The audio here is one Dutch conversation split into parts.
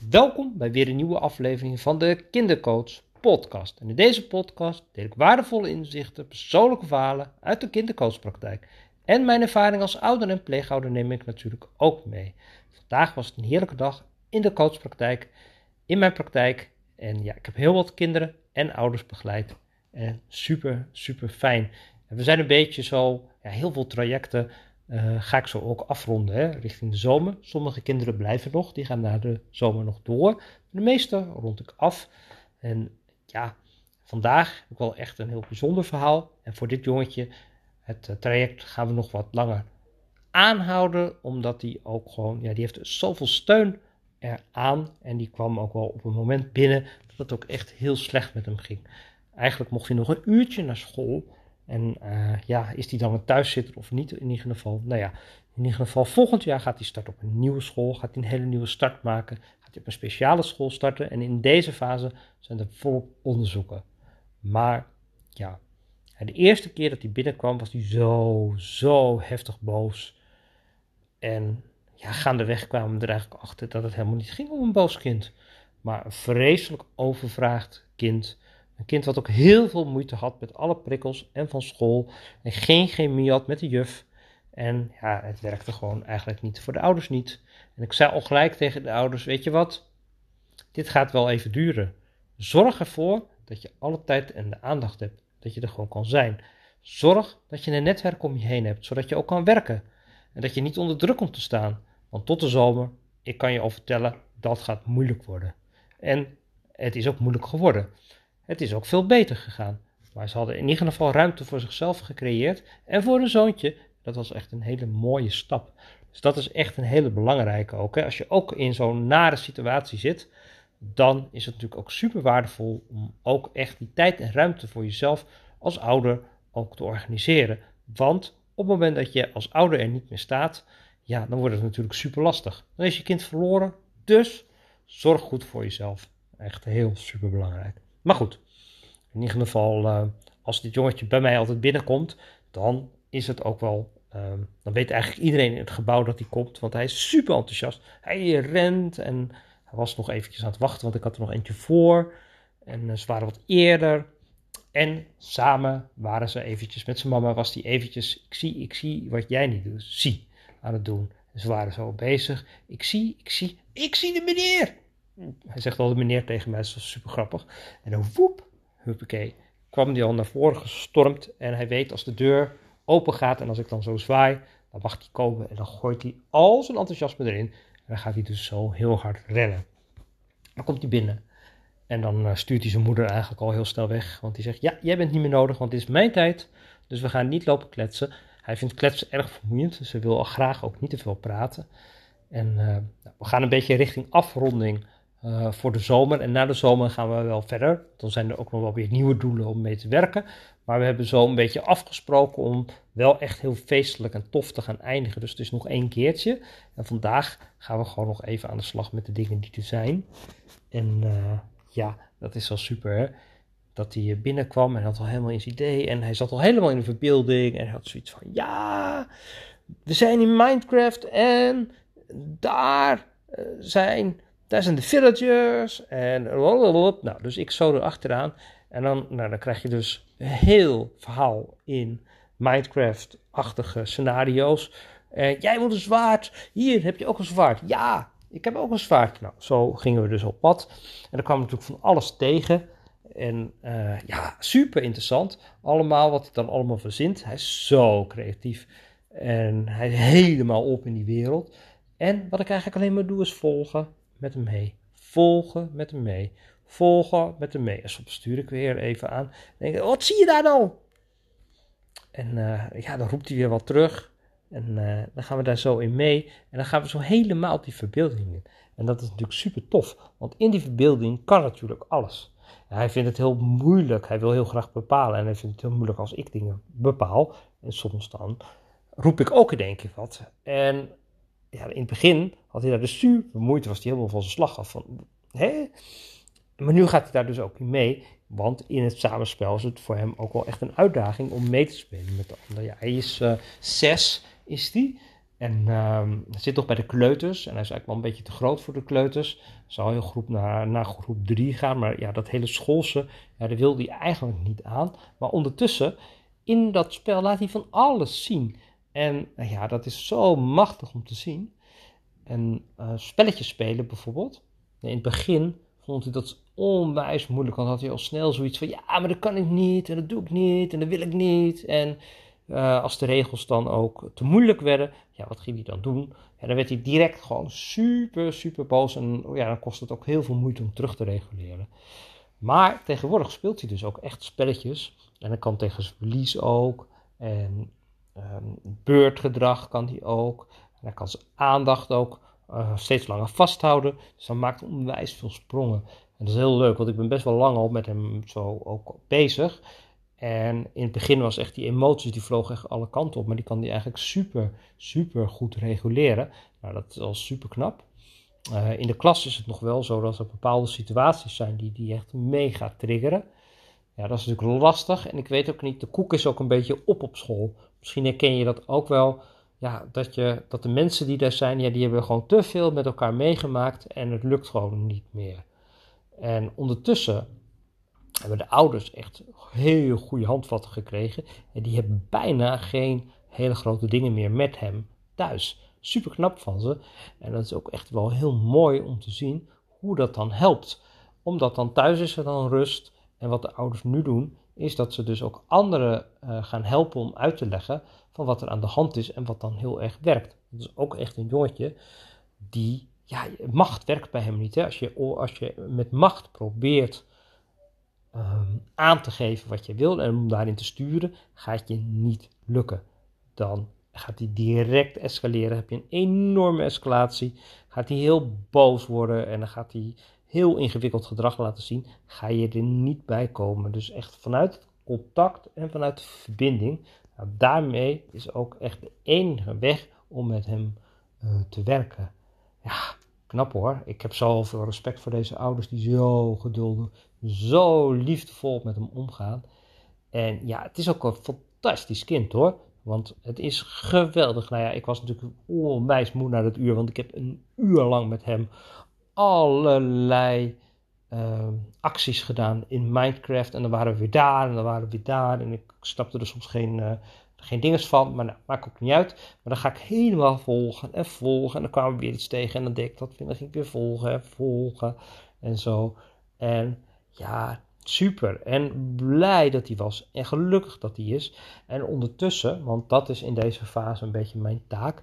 Welkom bij weer een nieuwe aflevering van de Kindercoach podcast. En in deze podcast deel ik waardevolle inzichten, persoonlijke verhalen uit de kindercoachpraktijk. En mijn ervaring als ouder en pleegouder neem ik natuurlijk ook mee. Vandaag was het een heerlijke dag in de coachpraktijk, in mijn praktijk. En ja, ik heb heel wat kinderen en ouders begeleid. En super, super fijn. We zijn een beetje zo, ja, heel veel trajecten uh, ga ik zo ook afronden hè, richting de zomer. Sommige kinderen blijven nog, die gaan na de zomer nog door. De meeste rond ik af. En ja, vandaag heb ik wel echt een heel bijzonder verhaal. En voor dit jongetje, het uh, traject gaan we nog wat langer aanhouden. Omdat hij ook gewoon, ja, die heeft zoveel steun eraan. En die kwam ook wel op een moment binnen dat het ook echt heel slecht met hem ging. Eigenlijk mocht hij nog een uurtje naar school. En uh, ja, is hij dan een thuiszitter of niet in ieder geval? Nou ja, in ieder geval volgend jaar gaat hij starten op een nieuwe school. Gaat hij een hele nieuwe start maken. Gaat hij op een speciale school starten. En in deze fase zijn er volop onderzoeken. Maar ja, de eerste keer dat hij binnenkwam was hij zo, zo heftig boos. En ja, gaandeweg kwamen we er eigenlijk achter dat het helemaal niet ging om een boos kind. Maar een vreselijk overvraagd kind een kind wat ook heel veel moeite had met alle prikkels en van school. En geen chemie had met de juf. En ja, het werkte gewoon eigenlijk niet voor de ouders niet. En ik zei al gelijk tegen de ouders: Weet je wat? Dit gaat wel even duren. Zorg ervoor dat je alle tijd en de aandacht hebt. Dat je er gewoon kan zijn. Zorg dat je een netwerk om je heen hebt, zodat je ook kan werken. En dat je niet onder druk komt te staan. Want tot de zomer, ik kan je al vertellen, dat gaat moeilijk worden. En het is ook moeilijk geworden. Het is ook veel beter gegaan. Maar ze hadden in ieder geval ruimte voor zichzelf gecreëerd en voor een zoontje. Dat was echt een hele mooie stap. Dus dat is echt een hele belangrijke ook. Hè. Als je ook in zo'n nare situatie zit, dan is het natuurlijk ook super waardevol om ook echt die tijd en ruimte voor jezelf als ouder ook te organiseren. Want op het moment dat je als ouder er niet meer staat, ja, dan wordt het natuurlijk super lastig. Dan is je kind verloren. Dus zorg goed voor jezelf. Echt heel super belangrijk. Maar goed, in ieder geval, uh, als dit jongetje bij mij altijd binnenkomt, dan is het ook wel. Uh, dan weet eigenlijk iedereen in het gebouw dat hij komt, want hij is super enthousiast. Hij rent en hij was nog eventjes aan het wachten, want ik had er nog eentje voor. En uh, ze waren wat eerder. En samen waren ze eventjes met zijn mama, was hij eventjes, ik zie, ik zie wat jij niet doet, zie, aan het doen. En ze waren zo bezig. Ik zie, ik zie, ik zie de meneer. Hij zegt al de meneer tegen mij, dat is super grappig. En dan woep, huppakee, kwam hij al naar voren gestormd. En hij weet als de deur open gaat en als ik dan zo zwaai, dan mag hij komen. En dan gooit hij al zijn enthousiasme erin. En dan gaat hij dus zo heel hard rennen. Dan komt hij binnen. En dan eh, stuurt hij zijn moeder eigenlijk al heel snel weg. Want hij zegt, ja, jij bent niet meer nodig, want dit is mijn tijd. Dus we gaan niet lopen kletsen. Hij vindt kletsen erg vermoeiend, dus hij wil al graag ook niet te veel praten. En uh, we gaan een beetje richting afronding uh, voor de zomer. En na de zomer gaan we wel verder. Dan zijn er ook nog wel weer nieuwe doelen om mee te werken. Maar we hebben zo een beetje afgesproken om wel echt heel feestelijk en tof te gaan eindigen. Dus het is nog één keertje. En vandaag gaan we gewoon nog even aan de slag met de dingen die er zijn. En uh, ja, dat is wel super hè. Dat hij binnenkwam en had al helemaal in idee. En hij zat al helemaal in de verbeelding. En hij had zoiets van: ja, we zijn in Minecraft en daar uh, zijn daar zijn de villagers en nou, dus ik zo erachteraan. En dan, nou, dan krijg je dus een heel verhaal in Minecraft-achtige scenario's. Uh, jij moet een zwaard. Hier heb je ook een zwaard. Ja, ik heb ook een zwaard. Nou, zo gingen we dus op pad. En er kwam natuurlijk van alles tegen. En uh, ja, super interessant. Allemaal wat hij dan allemaal verzint. Hij is zo creatief. En hij is helemaal op in die wereld. En wat ik eigenlijk alleen maar doe is volgen met hem mee. Volgen met hem mee. Volgen met hem mee. En soms stuur ik weer even aan. Denk, wat zie je daar nou? En uh, ja, dan roept hij weer wat terug. En uh, dan gaan we daar zo in mee. En dan gaan we zo helemaal die verbeelding in. En dat is natuurlijk super tof. Want in die verbeelding kan natuurlijk alles. Hij vindt het heel moeilijk. Hij wil heel graag bepalen. En hij vindt het heel moeilijk als ik dingen bepaal. En soms dan roep ik ook in één keer wat. En ja, in het begin had hij daar dus super moeite, was hij helemaal van zijn slag af. Van, hè? Maar nu gaat hij daar dus ook in mee, want in het samenspel is het voor hem ook wel echt een uitdaging om mee te spelen met de ander. Ja, hij is uh, zes, is hij. En ehm, zit nog bij de kleuters. En hij is eigenlijk wel een beetje te groot voor de kleuters. Zou heel groep naar, naar groep 3 gaan. Maar ja, dat hele schoolse, ja, daar wil hij eigenlijk niet aan. Maar ondertussen, in dat spel laat hij van alles zien. En ja, dat is zo machtig om te zien. En uh, spelletjes spelen bijvoorbeeld. In het begin vond hij dat onwijs moeilijk. Want had hij al snel zoiets van: ja, maar dat kan ik niet. En dat doe ik niet. En dat wil ik niet. En uh, als de regels dan ook te moeilijk werden, ja, wat ging hij dan doen? Ja, dan werd hij direct gewoon super, super boos. En ja, dan kost het ook heel veel moeite om terug te reguleren. Maar tegenwoordig speelt hij dus ook echt spelletjes. En dan kan tegen verlies ook. En um, beurtgedrag kan hij ook. En hij kan zijn aandacht ook uh, steeds langer vasthouden. Dus dan maakt onwijs veel sprongen. En dat is heel leuk, want ik ben best wel lang al met hem zo ook bezig. En in het begin was echt die emoties, die vlogen echt alle kanten op. Maar die kan die eigenlijk super, super goed reguleren. Nou, dat is al super knap. Uh, in de klas is het nog wel zo dat er bepaalde situaties zijn die die echt mega triggeren. Ja, dat is natuurlijk lastig. En ik weet ook niet, de koek is ook een beetje op op school. Misschien herken je dat ook wel. Ja, dat, je, dat de mensen die daar zijn, ja, die hebben gewoon te veel met elkaar meegemaakt. En het lukt gewoon niet meer. En ondertussen hebben de ouders echt heel goede handvatten gekregen. En die hebben bijna geen hele grote dingen meer met hem thuis. Super knap van ze. En dat is ook echt wel heel mooi om te zien hoe dat dan helpt. Omdat dan thuis is er dan rust. En wat de ouders nu doen, is dat ze dus ook anderen uh, gaan helpen om uit te leggen van wat er aan de hand is en wat dan heel erg werkt. Dat is ook echt een jongetje die, ja, macht werkt bij hem niet. Hè? Als, je, als je met macht probeert um, aan te geven wat je wil en om daarin te sturen, gaat je niet lukken. Dan gaat hij direct escaleren. Heb je een enorme escalatie. Gaat hij heel boos worden en dan gaat hij heel ingewikkeld gedrag laten zien. Ga je er niet bij komen. Dus echt vanuit contact en vanuit verbinding. Nou, daarmee is ook echt de enige weg om met hem uh, te werken. Ja, knap hoor. Ik heb zoveel respect voor deze ouders die zo geduldig, zo liefdevol met hem omgaan. En ja, het is ook een fantastisch kind hoor. Want het is geweldig. Nou ja, ik was natuurlijk onwijs moe naar het uur. Want ik heb een uur lang met hem allerlei uh, acties gedaan in Minecraft. En dan waren we weer daar en dan waren we weer daar. En ik snapte er soms geen, uh, geen dinges van. Maar nou, maakt ook niet uit. Maar dan ga ik helemaal volgen en volgen. En dan kwamen we weer iets tegen. En dan deed ik dat. En dan ging ik weer volgen en volgen. En zo. En ja, super. En blij dat hij was. En gelukkig dat hij is. En ondertussen, want dat is in deze fase een beetje mijn taak.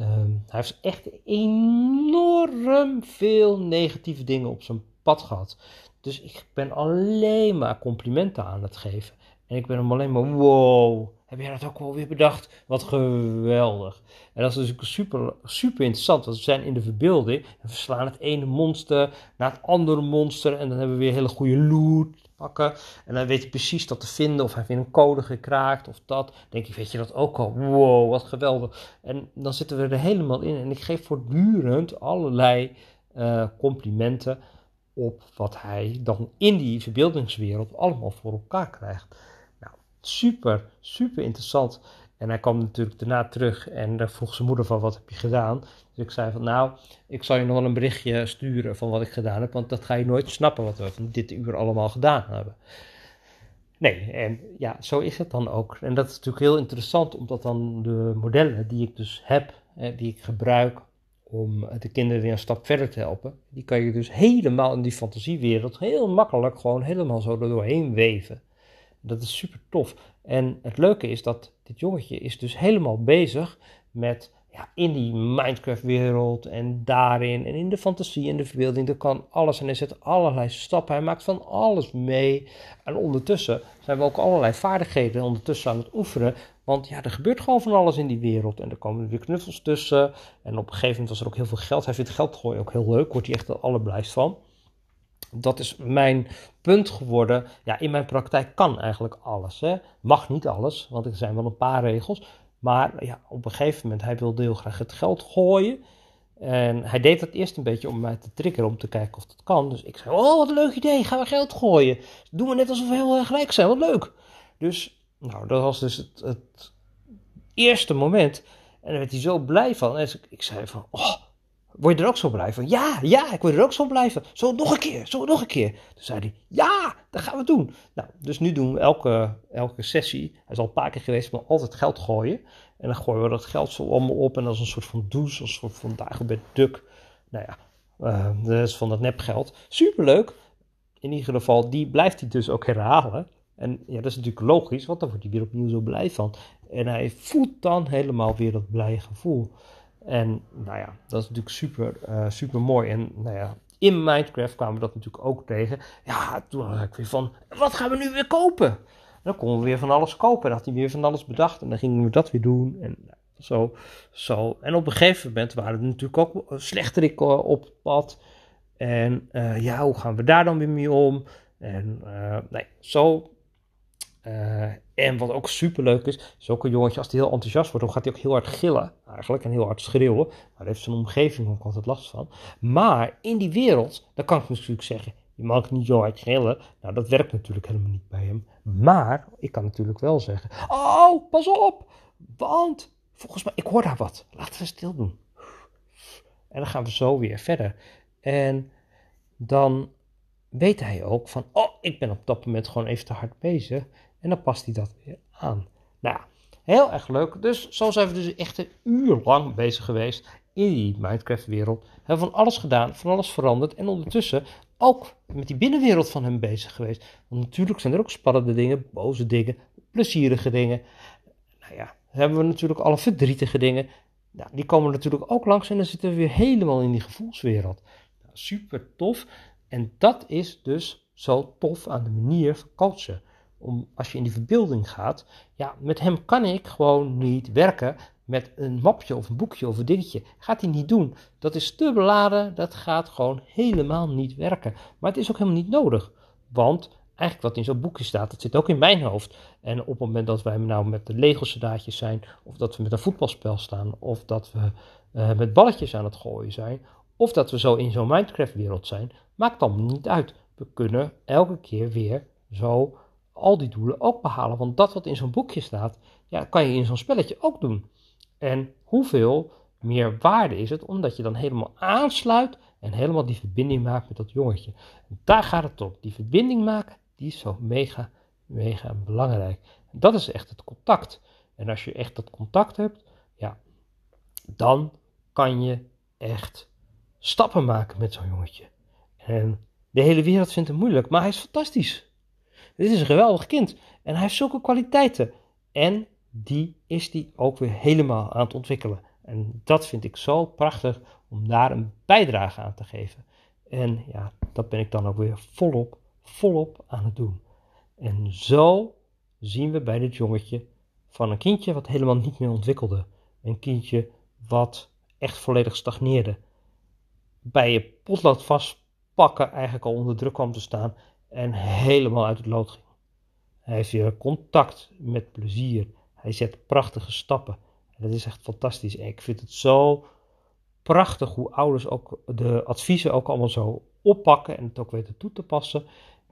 Um, hij heeft echt enorm veel negatieve dingen op zijn pad gehad. Dus ik ben alleen maar complimenten aan het geven. En ik ben hem alleen maar, wow, heb jij dat ook wel weer bedacht? Wat geweldig. En dat is natuurlijk super, super interessant, want we zijn in de verbeelding en we slaan het ene monster naar het andere monster en dan hebben we weer hele goede loot pakken. En dan weet je precies dat te vinden of hij heeft een code gekraakt of dat. Denk ik, weet je dat ook al? Wow, wat geweldig. En dan zitten we er helemaal in en ik geef voortdurend allerlei uh, complimenten op wat hij dan in die verbeeldingswereld allemaal voor elkaar krijgt super, super interessant. En hij kwam natuurlijk daarna terug en daar vroeg zijn moeder van wat heb je gedaan. Dus ik zei van nou, ik zal je nog wel een berichtje sturen van wat ik gedaan heb, want dat ga je nooit snappen wat we van dit uur allemaal gedaan hebben. Nee, en ja, zo is het dan ook. En dat is natuurlijk heel interessant, omdat dan de modellen die ik dus heb, die ik gebruik om de kinderen weer een stap verder te helpen, die kan je dus helemaal in die fantasiewereld heel makkelijk gewoon helemaal zo er doorheen weven. Dat is super tof. En het leuke is dat dit jongetje is dus helemaal bezig met ja, in die Minecraft-wereld en daarin en in de fantasie en de verbeelding. Er kan alles en hij zet allerlei stappen. Hij maakt van alles mee. En ondertussen zijn we ook allerlei vaardigheden ondertussen aan het oefenen. Want ja, er gebeurt gewoon van alles in die wereld. En er komen weer knuffels tussen. En op een gegeven moment was er ook heel veel geld. Hij vindt geld gooien ook heel leuk. Wordt hij echt er allerblijst van dat is mijn punt geworden. Ja, in mijn praktijk kan eigenlijk alles. Hè. Mag niet alles, want er zijn wel een paar regels. Maar ja, op een gegeven moment, hij wilde heel graag het geld gooien. En hij deed dat eerst een beetje om mij te triggeren, om te kijken of dat kan. Dus ik zei, oh, wat een leuk idee, gaan we geld gooien. Doen we net alsof we heel erg rijk zijn, wat leuk. Dus, nou, dat was dus het, het eerste moment. En daar werd hij zo blij van. En ik zei van, oh, word je er ook zo blij van? Ja, ja, ik word er ook zo blij van. Zo nog een keer, zo nog een keer. Toen zei hij, ja, dat gaan we doen. Nou, dus nu doen we elke, elke sessie, hij is al een paar keer geweest, maar altijd geld gooien. En dan gooien we dat geld zo allemaal op en als een soort van douche, een soort van Dagobert Duck. Nou ja, uh, dat is van dat nepgeld. Superleuk. In ieder geval, die blijft hij dus ook herhalen. En ja, dat is natuurlijk logisch, want dan wordt hij weer opnieuw zo blij van. En hij voelt dan helemaal weer dat blije gevoel. En nou ja, dat is natuurlijk super, uh, super mooi. En nou ja, in Minecraft kwamen we dat natuurlijk ook tegen. Ja, toen had ik weer van, wat gaan we nu weer kopen? En dan konden we weer van alles kopen. En had hij weer van alles bedacht. En dan gingen we dat weer doen. En zo, zo. En op een gegeven moment waren er natuurlijk ook slechterikken op pad. En uh, ja, hoe gaan we daar dan weer mee om? En nee, zo uh, en wat ook super leuk is, is ook een jongetje, als hij heel enthousiast wordt, dan gaat hij ook heel hard gillen eigenlijk en heel hard schreeuwen. Maar daar heeft zijn omgeving ook altijd last van. Maar in die wereld, dan kan ik natuurlijk zeggen, je mag niet zo hard gillen. Nou, dat werkt natuurlijk helemaal niet bij hem. Maar ik kan natuurlijk wel zeggen, oh, pas op, want volgens mij, ik hoor daar wat. Laten we stil doen. En dan gaan we zo weer verder. En dan weet hij ook van, oh, ik ben op dat moment gewoon even te hard bezig. En dan past hij dat weer aan. Nou ja, heel erg leuk. Dus zo zijn we dus echt een uur lang bezig geweest in die Minecraft-wereld. Hebben van alles gedaan, van alles veranderd. En ondertussen ook met die binnenwereld van hem bezig geweest. Want natuurlijk zijn er ook spannende dingen, boze dingen, plezierige dingen. Nou ja, hebben we natuurlijk alle verdrietige dingen. Nou, die komen natuurlijk ook langs en dan zitten we weer helemaal in die gevoelswereld. Nou, super tof. En dat is dus zo tof aan de manier van coachen om, als je in die verbeelding gaat, ja, met hem kan ik gewoon niet werken met een mapje of een boekje of een dingetje. Gaat hij niet doen. Dat is te beladen, dat gaat gewoon helemaal niet werken. Maar het is ook helemaal niet nodig, want eigenlijk wat in zo'n boekje staat, dat zit ook in mijn hoofd. En op het moment dat wij nou met de Lego-soldaatjes zijn, of dat we met een voetbalspel staan, of dat we uh, met balletjes aan het gooien zijn, of dat we zo in zo'n Minecraft-wereld zijn, maakt dan niet uit. We kunnen elke keer weer zo al die doelen ook behalen. Want dat wat in zo'n boekje staat, ja, kan je in zo'n spelletje ook doen. En hoeveel meer waarde is het, omdat je dan helemaal aansluit en helemaal die verbinding maakt met dat jongetje. Daar gaat het om. Die verbinding maken, die is zo mega, mega belangrijk. Dat is echt het contact. En als je echt dat contact hebt, ja, dan kan je echt stappen maken met zo'n jongetje. En de hele wereld vindt hem moeilijk, maar hij is fantastisch. Dit is een geweldig kind en hij heeft zulke kwaliteiten. En die is hij ook weer helemaal aan het ontwikkelen. En dat vind ik zo prachtig om daar een bijdrage aan te geven. En ja, dat ben ik dan ook weer volop, volop aan het doen. En zo zien we bij dit jongetje van een kindje wat helemaal niet meer ontwikkelde. Een kindje wat echt volledig stagneerde. Bij je potlood vastpakken eigenlijk al onder druk kwam te staan en helemaal uit het lood ging. Hij heeft weer contact met plezier. Hij zet prachtige stappen. En dat is echt fantastisch. Ik vind het zo prachtig hoe ouders ook de adviezen ook allemaal zo oppakken en het ook weten toe te passen.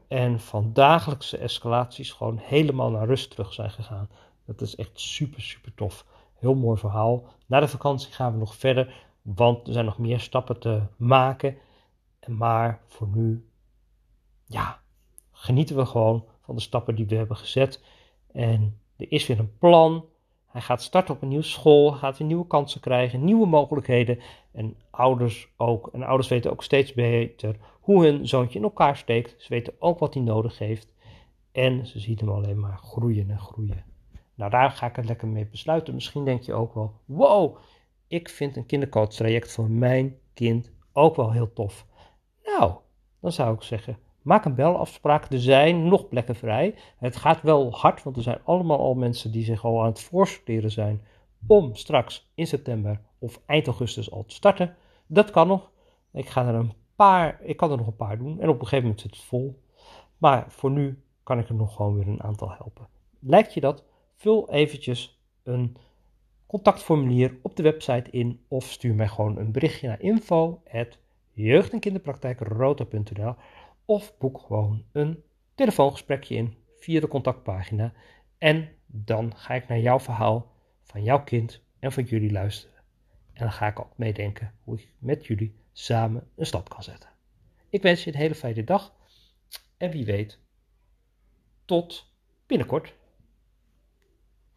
En van dagelijkse escalaties gewoon helemaal naar rust terug zijn gegaan. Dat is echt super, super tof. Heel mooi verhaal. Na de vakantie gaan we nog verder, want er zijn nog meer stappen te maken. Maar voor nu, ja, genieten we gewoon van de stappen die we hebben gezet. En er is weer een plan. Hij gaat starten op een nieuwe school, gaat weer nieuwe kansen krijgen, nieuwe mogelijkheden. En ouders ook. En ouders weten ook steeds beter hoe hun zoontje in elkaar steekt. Ze weten ook wat hij nodig heeft. En ze zien hem alleen maar groeien en groeien. Nou, daar ga ik het lekker mee besluiten. Misschien denk je ook wel: wow, ik vind een kindercoach traject voor mijn kind ook wel heel tof. Nou, dan zou ik zeggen: Maak een belafspraak. Er zijn nog plekken vrij. Het gaat wel hard, want er zijn allemaal al mensen die zich al aan het voorsorteren zijn om straks in september of eind augustus al te starten. Dat kan nog. Ik ga er een paar, ik kan er nog een paar doen en op een gegeven moment zit het vol. Maar voor nu kan ik er nog gewoon weer een aantal helpen. Lijkt je dat? Vul eventjes een contactformulier op de website in of stuur mij gewoon een berichtje naar info jeugd- en kinderpraktijkrota.nl of boek gewoon een telefoongesprekje in via de contactpagina. En dan ga ik naar jouw verhaal van jouw kind en van jullie luisteren. En dan ga ik ook meedenken hoe ik met jullie samen een stap kan zetten. Ik wens je een hele fijne dag en wie weet, tot binnenkort.